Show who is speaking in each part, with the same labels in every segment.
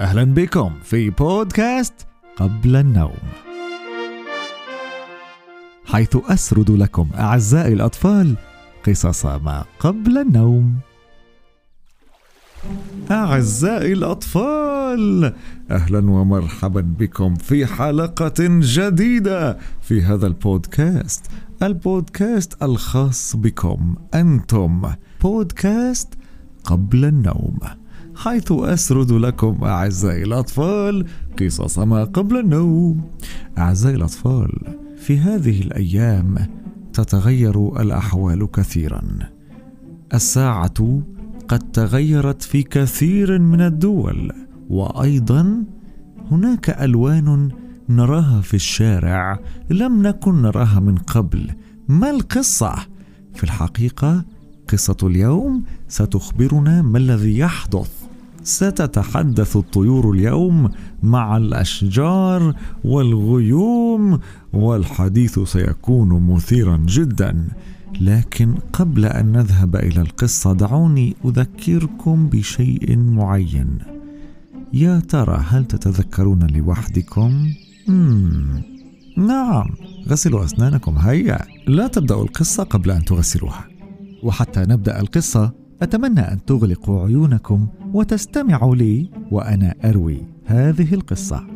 Speaker 1: أهلا بكم في بودكاست قبل النوم. حيث أسرد لكم أعزائي الأطفال قصص ما قبل النوم. أعزائي الأطفال أهلا ومرحبا بكم في حلقة جديدة في هذا البودكاست. البودكاست الخاص بكم أنتم. بودكاست قبل النوم. حيث أسرد لكم أعزائي الأطفال قصص ما قبل النوم. أعزائي الأطفال في هذه الأيام تتغير الأحوال كثيرا. الساعة قد تغيرت في كثير من الدول وأيضا هناك ألوان نراها في الشارع لم نكن نراها من قبل. ما القصة؟ في الحقيقة قصة اليوم ستخبرنا ما الذي يحدث. ستتحدث الطيور اليوم مع الأشجار والغيوم والحديث سيكون مثيرا جدا. لكن قبل أن نذهب إلى القصة دعوني أذكركم بشيء معين. يا ترى هل تتذكرون لوحدكم. نعم غسلوا أسنانكم. هيا لا تبدأوا القصة قبل أن تغسلوها. وحتى نبدأ القصة أتمنى أن تغلقوا عيونكم وتستمعوا لي وأنا أروي هذه القصة.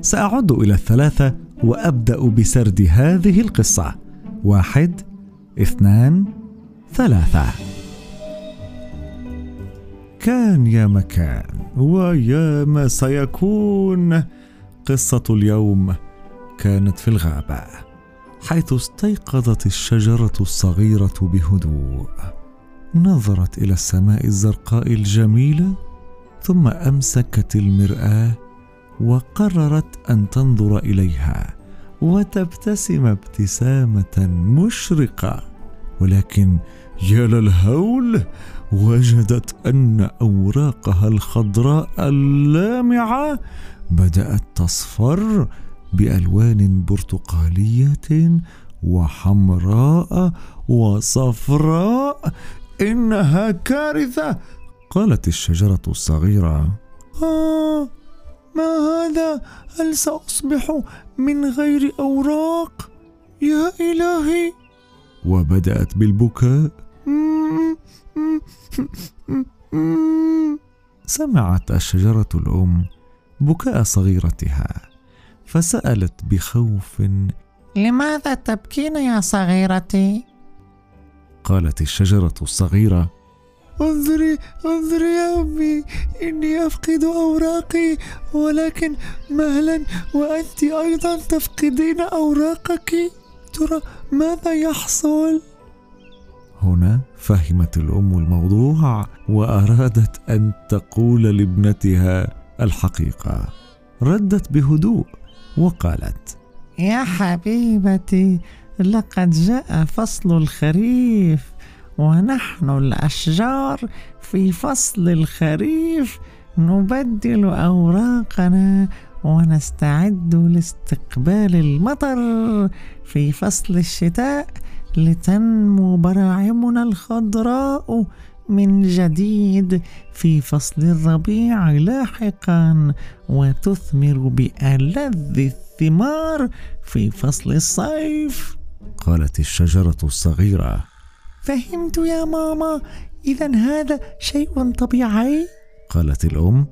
Speaker 1: سأعد إلى الثلاثة وأبدأ بسرد هذه القصة. واحد اثنان ثلاثة. كان يا مكان ويا ما سيكون. قصة اليوم كانت في الغابة حيث استيقظت الشجرة الصغيرة بهدوء. نظرت إلى السماء الزرقاء الجميلة ثم أمسكت المرآة وقررت أن تنظر إليها وتبتسم ابتسامة مشرقة. ولكن يا للهول وجدت أن أوراقها الخضراء اللامعة بدأت تصفر بألوان برتقالية وحمراء وصفراء إنها كارثة. قالت الشجرة الصغيرة آه ما هذا؟ هل سأصبح من غير أوراق؟ يا إلهي. وبدأت بالبكاء. سمعت الشجرة الأم بكاء صغيرتها فسألت بخوف
Speaker 2: لماذا تبكين يا صغيرتي؟
Speaker 1: قالت الشجرة الصغيرة
Speaker 3: انظري انظري يا أمي إني أفقد أوراقي ولكن مهلا وأنت أيضا تفقدين أوراقك ترى ماذا يحصل؟
Speaker 1: هنا فهمت الأم الموضوع وأرادت أن تقول لابنتها الحقيقة ردت بهدوء وقالت
Speaker 2: يا حبيبتي لقد جاء فصل الخريف ونحن الأشجار في فصل الخريف. نبدل أوراقنا ونستعد لاستقبال المطر في فصل الشتاء لتنمو براعمنا الخضراء من جديد في فصل الربيع لاحقا وتثمر بألذ الثمار في فصل الصيف.
Speaker 1: قالت الشجرة الصغيرة.
Speaker 3: فهمت يا ماما اذا هذا شيء طبيعي؟
Speaker 1: قالت الأم.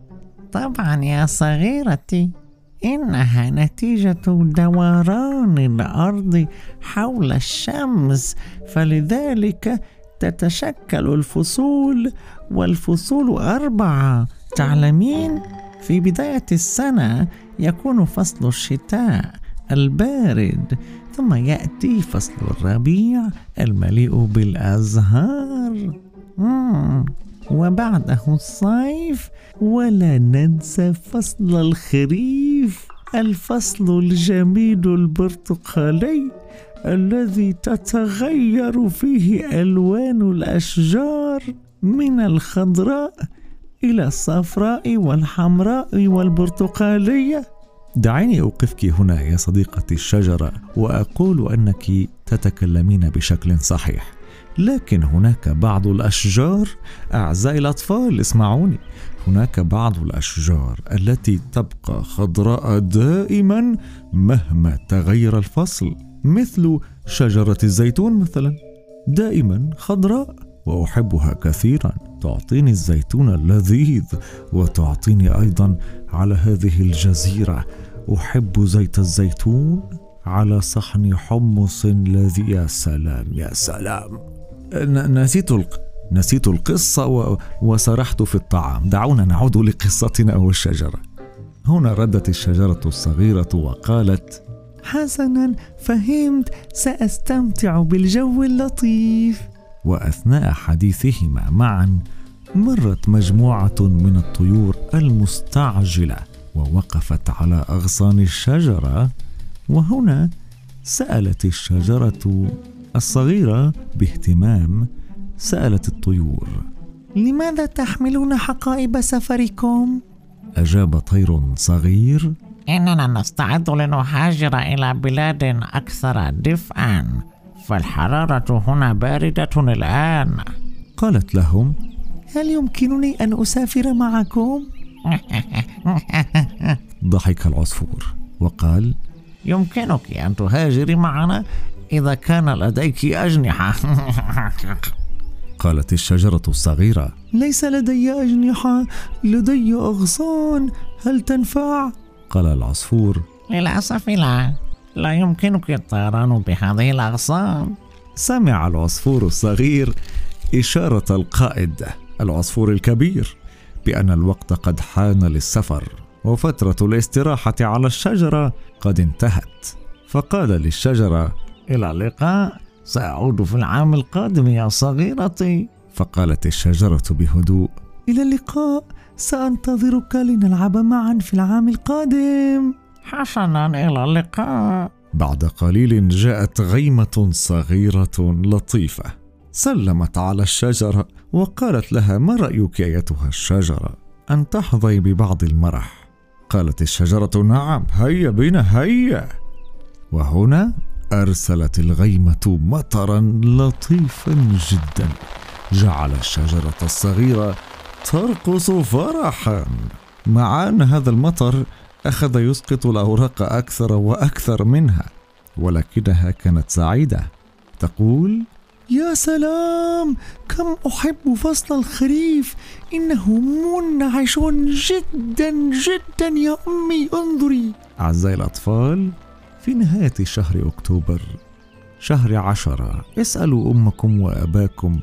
Speaker 2: طبعا يا صغيرتي إنها نتيجة دوران الأرض حول الشمس فلذلك تتشكل الفصول والفصول أربعة. تعلمين؟ في بداية السنة يكون فصل الشتاء البارد. ثم يأتي فصل الربيع المليء بالأزهار. وبعده الصيف ولا ننسى فصل الخريف الفصل الجميل البرتقالي الذي تتغير فيه ألوان الأشجار من الخضراء إلى الصفراء والحمراء والبرتقالية.
Speaker 1: دعيني أوقفك هنا يا صديقتي الشجرة وأقول أنك تتكلمين بشكل صحيح. لكن هناك بعض الأشجار أعزائي الأطفال اسمعوني. هناك بعض الأشجار التي تبقى خضراء دائما مهما تغير الفصل مثل شجرة الزيتون مثلا دائما خضراء. وأحبها كثيرا. تعطيني الزيتون اللذيذ وتعطيني أيضا على هذه الجزيرة. أحب زيت الزيتون على صحن حمص الذي يا سلام يا سلام. نسيت الق... نسيت القصة و... وسرحت في الطعام. دعونا نعود لقصتنا والشجرة. هنا ردت الشجرة الصغيرة وقالت
Speaker 3: حسنا فهمت سأستمتع بالجو اللطيف.
Speaker 1: وأثناء حديثهما معا مرت مجموعة من الطيور المستعجلة ووقفت على أغصان الشجرة وهنا سألت الشجرة الصغيرة باهتمام سألت الطيور
Speaker 3: لماذا تحملون حقائب سفركم؟
Speaker 1: أجاب طير صغير
Speaker 4: إننا نستعد لنهاجر إلى بلاد أكثر دفئا فالحرارة هنا باردة الآن.
Speaker 1: قالت لهم
Speaker 3: هل يمكنني أن أسافر معكم؟
Speaker 1: ضحك العصفور وقال
Speaker 4: يمكنك أن تهاجري معنا إذا كان لديك أجنحة.
Speaker 1: قالت الشجرة الصغيرة
Speaker 3: ليس لدي أجنحة لدي أغصان هل تنفع؟
Speaker 1: قال العصفور
Speaker 4: للأسف لا. لا يمكنك الطيران بهذه الأغصان.
Speaker 1: سمع العصفور الصغير إشارة القائد العصفور الكبير بأن الوقت قد حان للسفر وفترة الاستراحة على الشجرة قد انتهت. فقال للشجرة
Speaker 4: إلى اللقاء سأعود في العام القادم يا صغيرتي.
Speaker 1: فقالت الشجرة بهدوء
Speaker 3: إلى اللقاء سأنتظرك لنلعب معا في العام القادم.
Speaker 4: حسنا إلى اللقاء.
Speaker 1: بعد قليل جاءت غيمة صغيرة لطيفة. سلمت على الشجره وقالت لها ما رأيك أيتها الشجره أن تحظي ببعض المرح. قالت الشجرة نعم هيا بنا هيا. وهنا أرسلت الغيمة مطرا لطيفا جدا. جعل الشجرة الصغيرة ترقص فرحا. مع أن هذا المطر أخذ يسقط الأوراق أكثر وأكثر منها ولكنها كانت سعيدة. تقول
Speaker 3: يا سلام! كم أحب فصل الخريف! إنه منعش جدا جدا يا أمي! انظري!
Speaker 1: أعزائي الأطفال في نهاية شهر أكتوبر شهر عشرة اسألوا أمكم وأباكم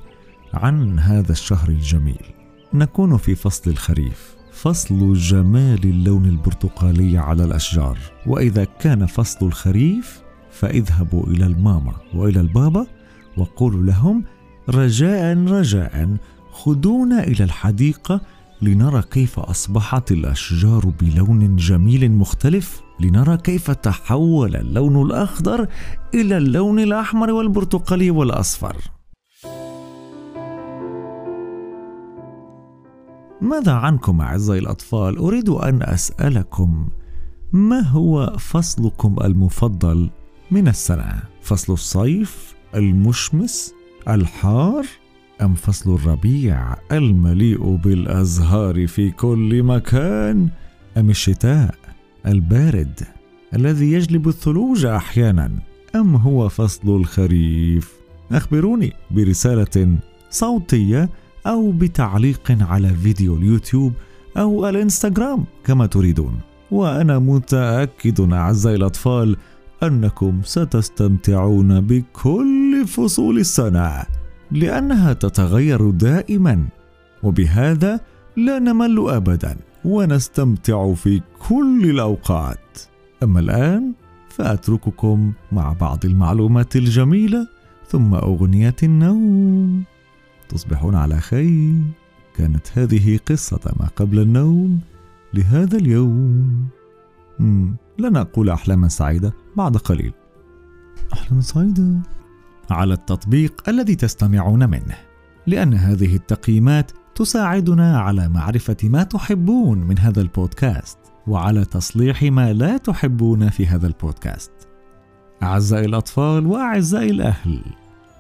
Speaker 1: عن هذا الشهر الجميل. نكون في فصل الخريف. فصل جمال اللون البرتقالي على الأشجار. وإذا كان فصل الخريف فاذهبوا إلى الماما وإلى البابا وقولوا لهم رجاء رجاء خذونا إلى الحديقة لنرى كيف أصبحت الأشجار بلون جميل مختلف لنرى كيف تحول اللون الأخضر إلى اللون الأحمر والبرتقالي والأصفر. ماذا عنكم أعزائي الأطفال؟ أريد أن أسألكم ما هو فصلكم المفضل من السنة؟ فصل الصيف المشمس الحار أم فصل الربيع المليء بالأزهار في كل مكان؟ أم الشتاء البارد الذي يجلب الثلوج أحيانا؟ أم هو فصل الخريف؟ أخبروني برسالة صوتية أو بتعليق على فيديو اليوتيوب أو الإنستغرام كما تريدون. وأنا متأكد أعزائي الأطفال أنكم ستستمتعون بكل فصول السنة لأنها تتغير دائما. وبهذا لا نمل ابدا ونستمتع في كل الأوقات. أما الآن فأترككم مع بعض المعلومات الجميلة ثم أغنية النوم. تصبحون على خير. كانت هذه قصة ما قبل النوم لهذا اليوم. لن أقول أحلاما سعيدة بعد قليل.
Speaker 3: أحلام سعيدة؟
Speaker 1: على التطبيق الذي تستمعون منه لأن هذه التقييمات تساعدنا على معرفة ما تحبون من هذا البودكاست وعلى تصليح ما لا تحبون في هذا البودكاست. أعزائي الأطفال وأعزائي الأهل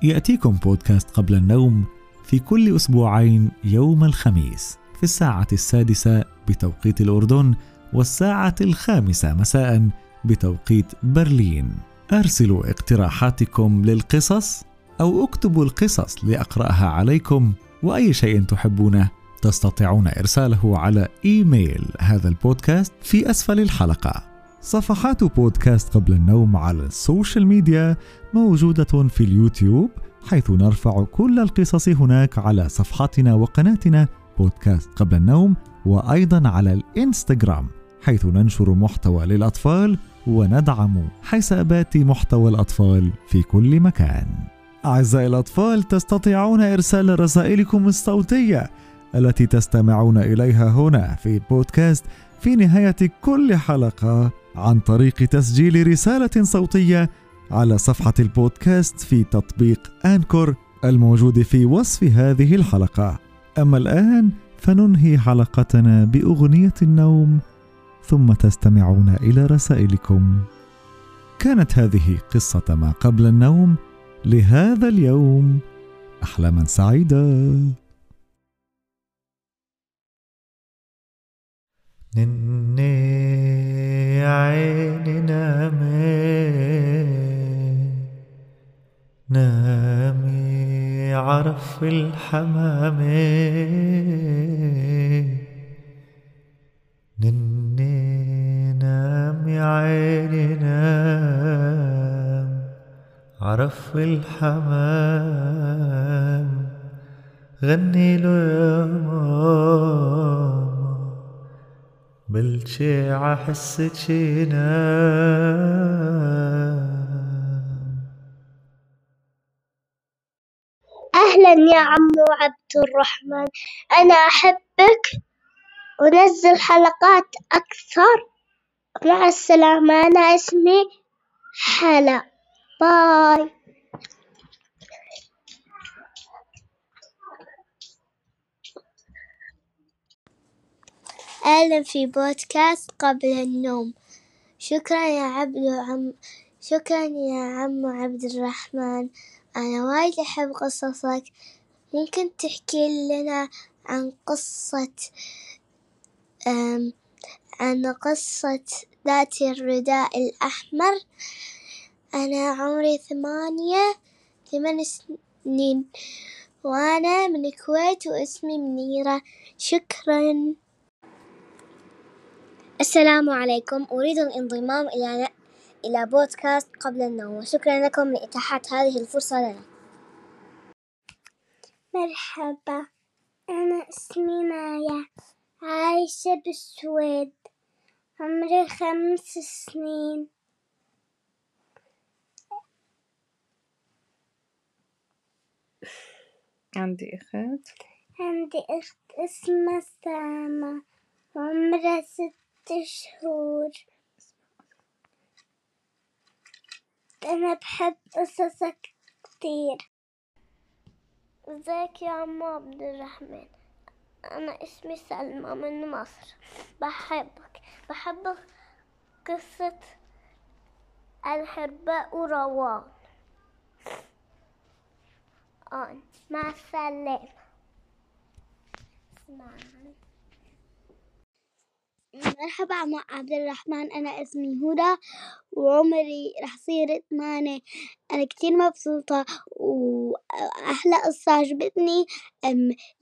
Speaker 1: يأتيكم بودكاست قبل النوم في كل أسبوعين يوم الخميس في الساعة السادسة بتوقيت الأردن والساعة الخامسة مساء بتوقيت برلين. أرسلوا اقتراحاتكم للقصص أو اكتبوا القصص لأقرأها عليكم وأي شيء تحبونه تستطيعون إرساله على إيميل هذا البودكاست في أسفل الحلقة. صفحات بودكاست قبل النوم على السوشيال ميديا موجودة في اليوتيوب حيث نرفع كل القصص هناك على صفحتنا وقناتنا بودكاست قبل النوم وأيضا على الإنستغرام حيث ننشر محتوى للأطفال وندعم حسابات محتوى الأطفال في كل مكان. أعزائي الأطفال تستطيعون إرسال رسائلكم الصوتية التي تستمعون إليها هنا في بودكاست في نهاية كل حلقة عن طريق تسجيل رسالة صوتية على صفحة البودكاست في تطبيق أنكور الموجود في وصف هذه الحلقة. أما الآن فننهي حلقتنا بأغنية النوم ثم تستمعون إلى رسائلكم. كانت هذه قصة ما قبل النوم لهذا اليوم أحلاما سعيدة.
Speaker 2: نني عيني عرف نامي عيني نام. عرف الحمام. غني له يا ماما بلشي عحسك ينام
Speaker 5: يا عمو عبد الرحمن أنا أحبك. ونزل حلقات أكثر. مع السلامة أنا اسمي حلا. باي. أهلا في بودكاست قبل النوم. شكرا يا عبد وعم شكرا يا عم عبد الرحمن. أنا وايد أحب قصصك. ممكن تحكي لنا عن قصة عن قصة ذات الرداء الأحمر؟ أنا عمري ثمانية ثمان سنين وأنا من الكويت واسمي منيرة. شكرا. السلام عليكم. أريد الانضمام إلى إلى بودكاست قبل النوم. وشكرا لكم لإتاحة هذه الفرصة لنا. مرحبا أنا اسمي مايا عايشة بالسويد عمري خمس سنين.
Speaker 6: عندي أخت.
Speaker 5: عندي أخت اسمها سامة عمرها ست شهور. أنا بحب قصصك كتير. ازيك يا عم عبد الرحمن. أنا اسمي سلمى من مصر. بحبك. بحب قصة الحرباء وروان. آن مع السلامة. مرحبا عم عبد الرحمن أنا اسمي هدى وعمري رح يصير ثمانية أنا كتير مبسوطة وأحلى قصة عجبتني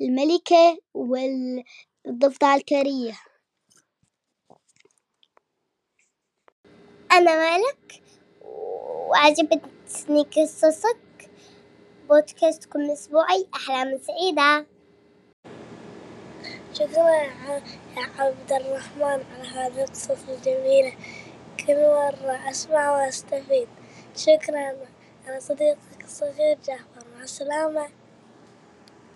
Speaker 5: الملكة والضفدع الكريه. أنا مالك وعجبتني قصصك. بودكاستكم الأسبوعي أحلام سعيدة. شكرا يا عبد الرحمن على هذه القصص الجميلة كل مرة أسمع وأستفيد. شكرا. أنا صديقك الصغير جعفر. مع السلامة.